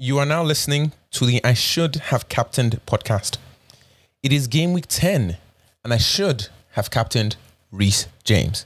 You are now listening to the I Should Have Captained podcast. It is game week 10, and I should have captained Reece James.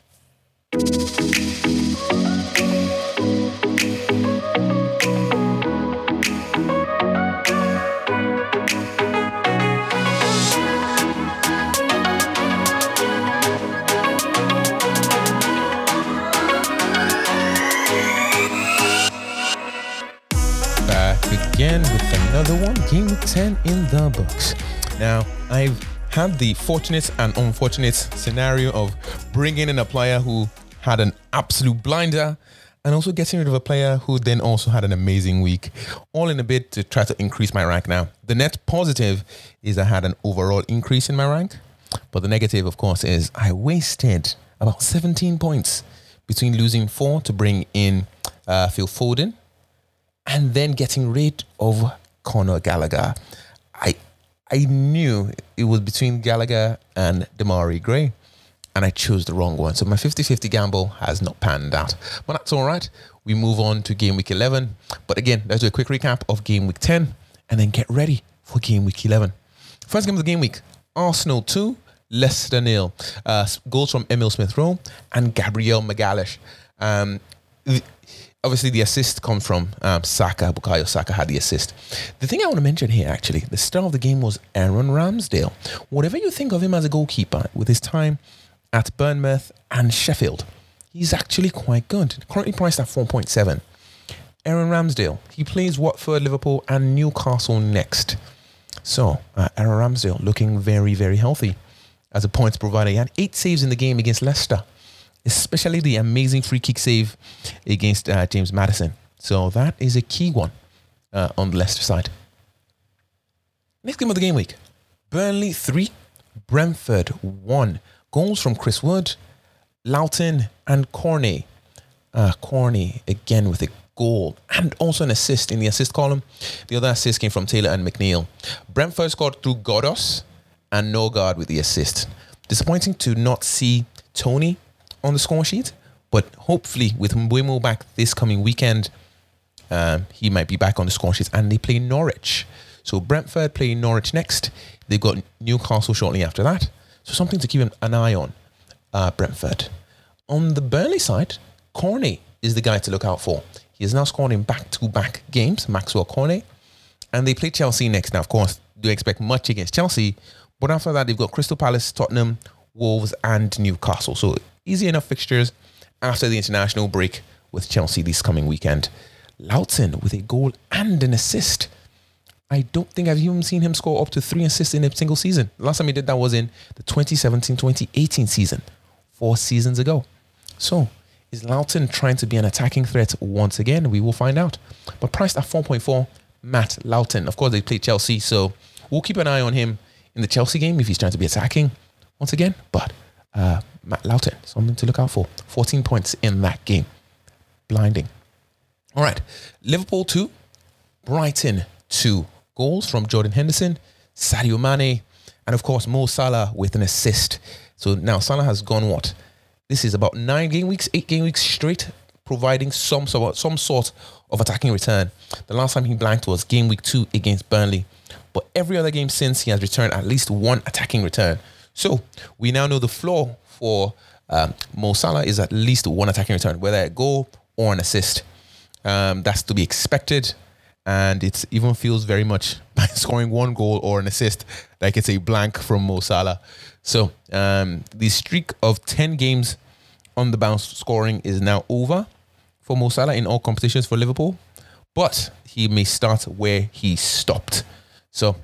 Again with another one, game 10 in the books. Now, I've had the fortunate and unfortunate scenario of bringing in a player who had an absolute blinder and also getting rid of a player who then also had an amazing week, all in a bid to try to increase my rank. Now, the net positive is I had an overall increase in my rank, but the negative, of course, is I wasted about 17 points between losing four to bring in uh, Phil Foden and then getting rid of Conor Gallagher. I I knew it was between Gallagher and Demarai Gray, and I chose the wrong one. So my 50-50 gamble has not panned out. But that's all right. We move on to game week 11. But again, let's do a quick recap of game week 10 and then get ready for game week 11. First game of the game week, Arsenal 2, Leicester nil. Uh, goals from Emil Smith Rowe and Gabriel Magalhaes. Um, obviously the assist come from um, Saka. Bukayo Saka had the assist. The thing I want to mention here, actually, the star of the game was Aaron Ramsdale. Whatever you think of him as a goalkeeper, with his time at Bournemouth and Sheffield, he's actually quite good. Currently priced at 4.7. Aaron Ramsdale, he plays Watford, Liverpool, and Newcastle next. So, uh, Aaron Ramsdale looking very, very healthy as a points provider. He had eight saves in the game against Leicester especially the amazing free kick save against uh, James Maddison. So that is a key one uh, on the Leicester side. Next game of the game week Burnley 3, Brentford 1. Goals from Chris Wood, Lowton, and Cornet. Uh, Cornet again with a goal and also an assist in the assist column. The other assist came from Taylor and McNeil. Brentford scored through Ghoddos and Norgaard with the assist. Disappointing to not see Toney on the score sheet, but hopefully with Mbeumo back this coming weekend, um, he might be back on the score sheet. And they play Norwich. So Brentford play Norwich next. They've got Newcastle shortly after that. So something to keep an- eye on, uh, Brentford. On the Burnley side, Cornet is the guy to look out for. He is now scoring in back-to-back games, Maxwell Cornet. And they play Chelsea next. Now, of course, do expect much against Chelsea. But after that, they've got Crystal Palace, Tottenham, Wolves, and Newcastle. So easy enough fixtures after the international break with Chelsea this coming weekend. Lowton with a goal and an assist. I don't think I've even seen him score up to three assists in a single season. Last time he did that was in the 2017 2018 season, four seasons ago. So, is Lowton trying to be an attacking threat once again? We will find out. But priced at 4.4, Matt Lowton. Of course, they play Chelsea, so we'll keep an eye on him in the Chelsea game if he's trying to be attacking once again. But uh, Matt Lowton, something to look out for. 14 points in that game. Blinding. All right. Liverpool 2, Brighton 2. Goals from Jordan Henderson, Sadio Mane, and of course Mo Salah with an assist. So now Salah has gone what? This is about nine game weeks, eight game weeks straight, providing some sort, some sort of attacking return. The last time he blanked was game week two against Burnley. But every other game since, he has returned at least one attacking return. So we now know the floor for um, Mo Salah is at least one attacking return, whether a goal or an assist. Um, that's to be expected. And it even feels very much by scoring one goal or an assist like it's a blank from Mo Salah. So um, the streak of 10 games on the bounce scoring is now over for Mo Salah in all competitions for Liverpool. But he may start where he stopped. So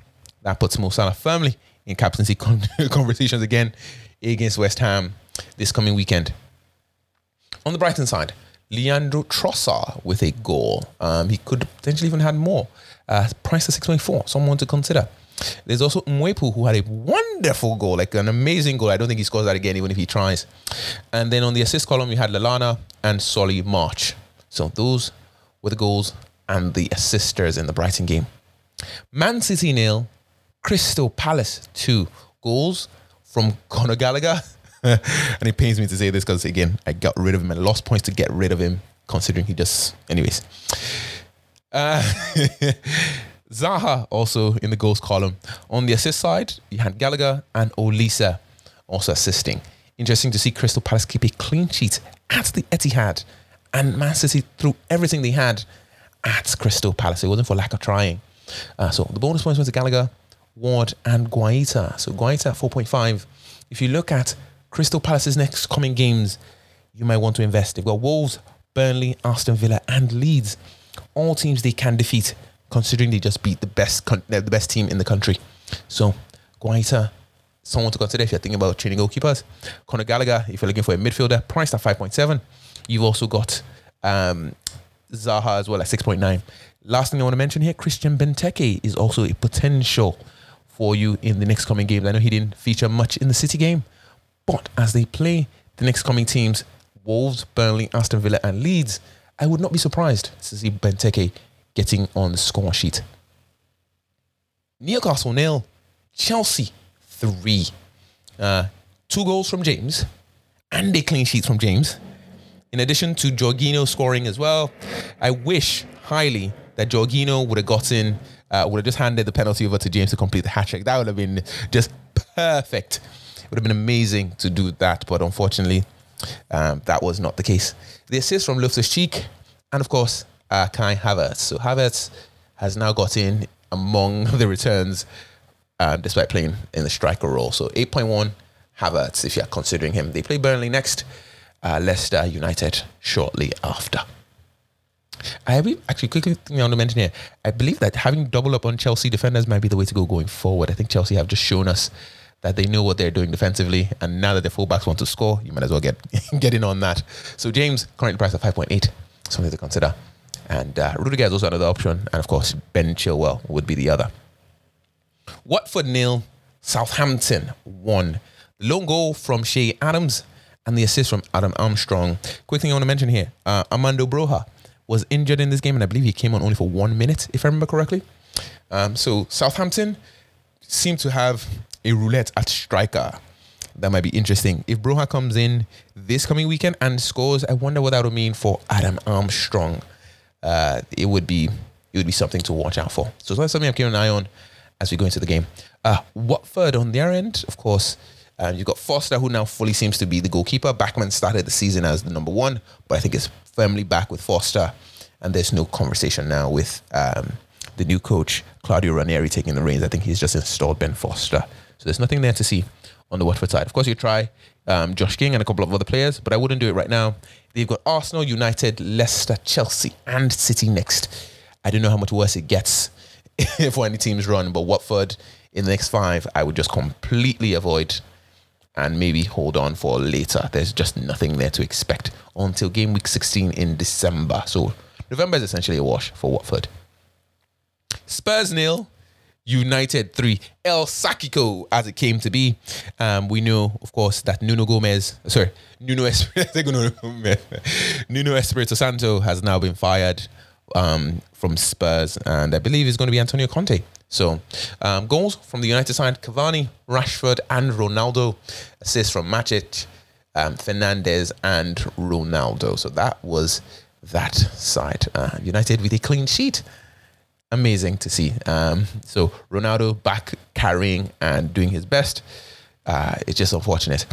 that puts Mo Salah firmly in captaincy con- conversations again against West Ham this coming weekend. On the Brighton side, Leandro Trossard with a goal. Um, he could potentially even had more. Uh, price at 6.4, someone to consider. There's also Mwepu who had a wonderful goal, like an amazing goal. I don't think he scores that again, even if he tries. And then on the assist column, we had Lallana and Solly March. So those were the goals and the assisters in the Brighton game. Man City nil, Crystal Palace two goals from Conor Gallagher. and it pains me to say this because again, I got rid of him and lost points to get rid of him, considering he just anyways. Uh, Zaha also in the goals column. On the assist side, you had Gallagher and Olise also assisting. Interesting to see Crystal Palace keep a clean sheet at the Etihad, and Man City threw everything they had at Crystal Palace. It wasn't for lack of trying. Uh, so the bonus points went to Gallagher, Ward, and Guaita. So Guaita 4.5. If you look at Crystal Palace's next coming games, you might want to invest. They've got Wolves, Burnley, Aston Villa, and Leeds. All teams they can defeat, considering they just beat the best the best team in the country. So Guaita, someone to consider if you're thinking about training goalkeepers. Conor Gallagher, if you're looking for a midfielder, priced at 5.7. You've also got um, Zaha as well at 6.9. Last thing I want to mention here, Christian Benteke is also a potential for you in the next coming games. I know he didn't feature much in the City game, but as they play the next coming teams, Wolves, Burnley, Aston Villa, and Leeds, I would not be surprised to see Benteke getting on the score sheet. Newcastle nil, Chelsea three. Uh, two goals from James and a clean sheet from James. In addition to Jorginho scoring as well, I wish highly that Jorginho would have gotten, uh, would have just handed the penalty over to James to complete the hat trick. That would have been just perfect. It would have been amazing to do that, but unfortunately, um, that was not the case. The assist from Loftus Cheek, and of course, uh, Kai Havertz. So Havertz has now got in among the returns um, despite playing in the striker role. So 8.1 Havertz, if you're considering him. They play Burnley next, uh, Leicester United shortly after. I have actually quickly want to mention here. I believe that having double up on Chelsea defenders might be the way to go going forward. I think Chelsea have just shown us that they know what they're doing defensively, and now that the fullbacks want to score, you might as well get get in on that. So James currently priced at five point eight, something to consider. And uh, Rudiger is also another option, and of course Ben Chilwell would be the other. Watford nil, Southampton one. The lone goal from Che Adams and the assist from Adam Armstrong. Quick thing I want to mention here: uh, Armando Broja was injured in this game, and I believe he came on only for one minute, if I remember correctly. Um, so Southampton seem to have a roulette at striker. That might be interesting. If Broja comes in this coming weekend and scores, I wonder what that would mean for Adam Armstrong. Uh, it would be it would be something to watch out for. So that's something I'm keeping an eye on as we go into the game. Uh, Watford on their end, of course, um, you've got Foster, who now fully seems to be the goalkeeper. Bachmann started the season as the number one, but I think it's firmly back with Foster, and there's no conversation now with um, the new coach Claudio Ranieri taking the reins. I think he's just installed Ben Foster, so there's nothing there to see on the Watford side. Of course, you try um, Josh King and a couple of other players, but I wouldn't do it right now. They've got Arsenal, United, Leicester, Chelsea, and City next. I don't know how much worse it gets for any teams run, but Watford in the next five, I would just completely avoid and maybe hold on for later. There's just nothing there to expect until game week 16 in December. So November is essentially a wash for Watford. Spurs nil, United three. El Sacico, as it came to be. Um, we know, of course, that Nuno Gomez, sorry, Nuno Espirito, Nuno Espirito Santo has now been fired um, from Spurs, and I believe it's going to be Antonio Conte. So, um, goals from the United side: Cavani, Rashford, and Ronaldo. Assists from Matic, um, Fernandes, and Ronaldo. So that was that side. Uh, United with a clean sheet. Amazing to see. Um, so Ronaldo back carrying and doing his best. Uh, it's just unfortunate.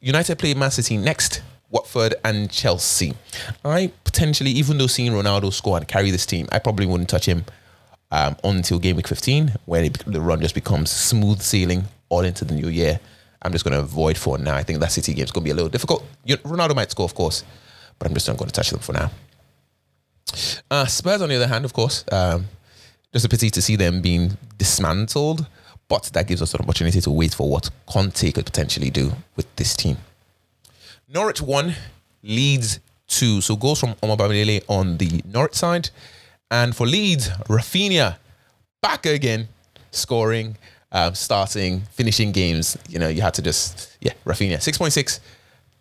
United play Man City next Watford and Chelsea. I potentially, even though seeing Ronaldo score and carry this team, I probably wouldn't touch him um, until game week 15, when it, the run just becomes smooth sailing all into the new year. I'm just going to avoid for now. I think that City game is going to be a little difficult. Ronaldo might score, of course, but I'm just not going to touch them for now. Uh, Spurs, on the other hand, of course, um, just a pity to see them being dismantled, but that gives us an opportunity to wait for what Conte could potentially do with this team. Norwich 1, Leeds 2. So goals from Omar Bamidele on the Norwich side. And for Leeds, Raphinha back again, scoring, um, starting, finishing games. You know, you had to just, yeah, Raphinha. 6.6,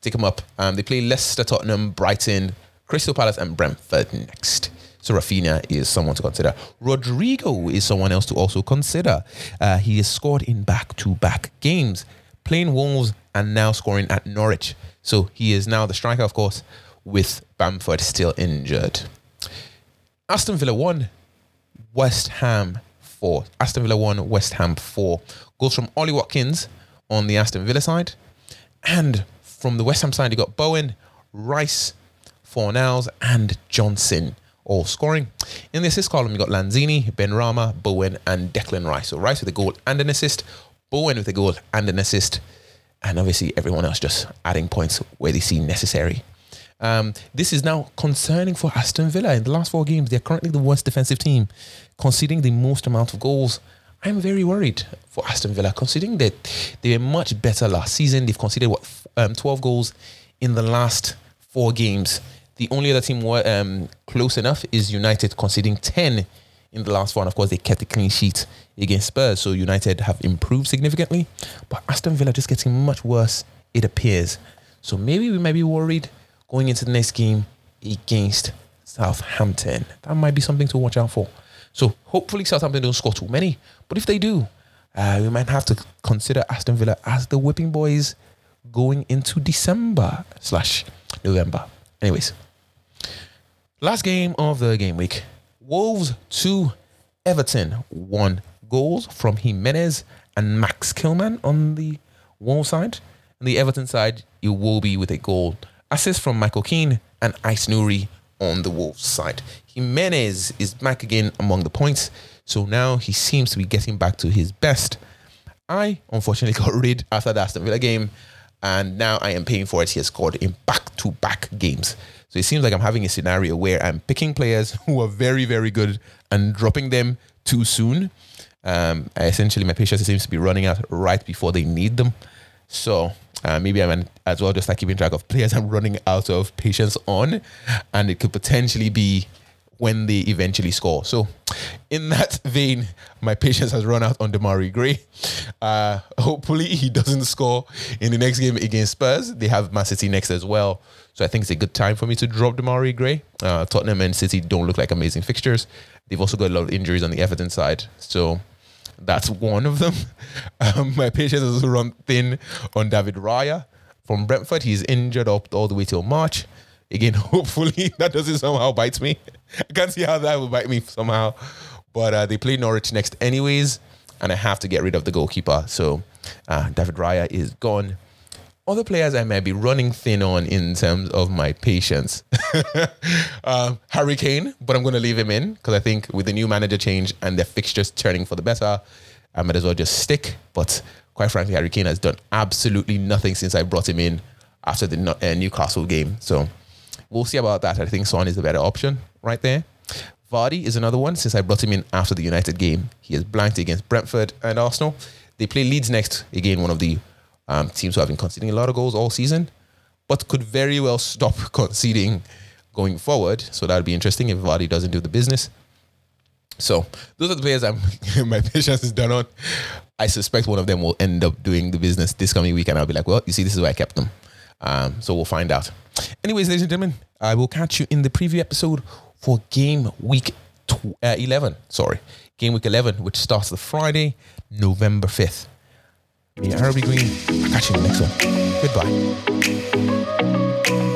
take him up. Um, they play Leicester, Tottenham, Brighton, Crystal Palace, and Brentford next. So Raphinha is someone to consider. Rodrigo is someone else to also consider. Uh, he has scored in back-to-back games, playing Wolves and now scoring at Norwich. So he is now the striker, of course, with Bamford still injured. Aston Villa 1, West Ham 4. Aston Villa 1, West Ham 4. Goals from Ollie Watkins on the Aston Villa side. And from the West Ham side, you got Bowen, Rice, Fornals, and Johnson all scoring. In the assist column, you got Lanzini, Benrahma, Bowen, and Declan Rice. So Rice with a goal and an assist, Bowen with a goal and an assist, and obviously everyone else just adding points where they see necessary. Um, this is now concerning for Aston Villa. In the last four games, they're currently the worst defensive team, conceding the most amount of goals. I'm very worried for Aston Villa, considering that they were much better last season. They've conceded what um, 12 goals in the last four games. The only other team were, um, close enough is United, conceding 10 in the last one. Of course, they kept a clean sheet against Spurs, so United have improved significantly. But Aston Villa just getting much worse, it appears. So maybe we might be worried going into the next game against Southampton. That might be something to watch out for. So hopefully Southampton don't score too many. But if they do, uh, we might have to consider Aston Villa as the whipping boys going into December slash November. Anyways, last game of the game week. Wolves 2, Everton 1. Goals from Jimenez and Max Kilman on the Wolves side. On the Everton side, it will be with a goal Assist from Michael Keane and Aït-Nouri on the Wolves side. Jimenez is back again among the points, so now he seems to be getting back to his best. I unfortunately got rid after the Aston Villa game, and now I am paying for it. He has scored in back-to-back games. So it seems like I'm having a scenario where I'm picking players who are very, very good and dropping them too soon. Um, essentially, my patience seems to be running out right before they need them. So uh, maybe I'm as well just like keeping track of players I'm running out of patience on, and it could potentially be when they eventually score. So, in that vein, my patience has run out on Demarai Gray. Uh, hopefully, he doesn't score in the next game against Spurs. They have Man City next as well. So, I think it's a good time for me to drop Demarai Gray. Uh, Tottenham and City don't look like amazing fixtures. They've also got a lot of injuries on the Everton side. So, that's one of them. Um, my patience has run thin on David Raya from Brentford. He's injured up all the way till March. Again, hopefully that doesn't somehow bite me. I can't see how that will bite me somehow. But uh, they play Norwich next, anyways, and I have to get rid of the goalkeeper. So uh, David Raya is gone. Other players I might be running thin on in terms of my patience. uh, Harry Kane, but I'm going to leave him in because I think with the new manager change and the fixtures turning for the better, I might as well just stick. But quite frankly, Harry Kane has done absolutely nothing since I brought him in after the uh, Newcastle game. So we'll see about that. I think Son is the better option right there. Vardy is another one since I brought him in after the United game. He has blanked against Brentford and Arsenal. They play Leeds next. Again, one of the um, teams who have been conceding a lot of goals all season, but could very well stop conceding going forward. So that would be interesting if Vardy doesn't do the business. So those are the players I'm my patience is done on. I suspect one of them will end up doing the business this coming week, and I'll be like, well, you see, this is where I kept them. Um, so we'll find out. Anyways, ladies and gentlemen, I will catch you in the preview episode for game week tw- uh, 11. Sorry, game week 11, which starts the Friday, November 5th. Me, Arabic Green. I'll catch you in the next one. Goodbye.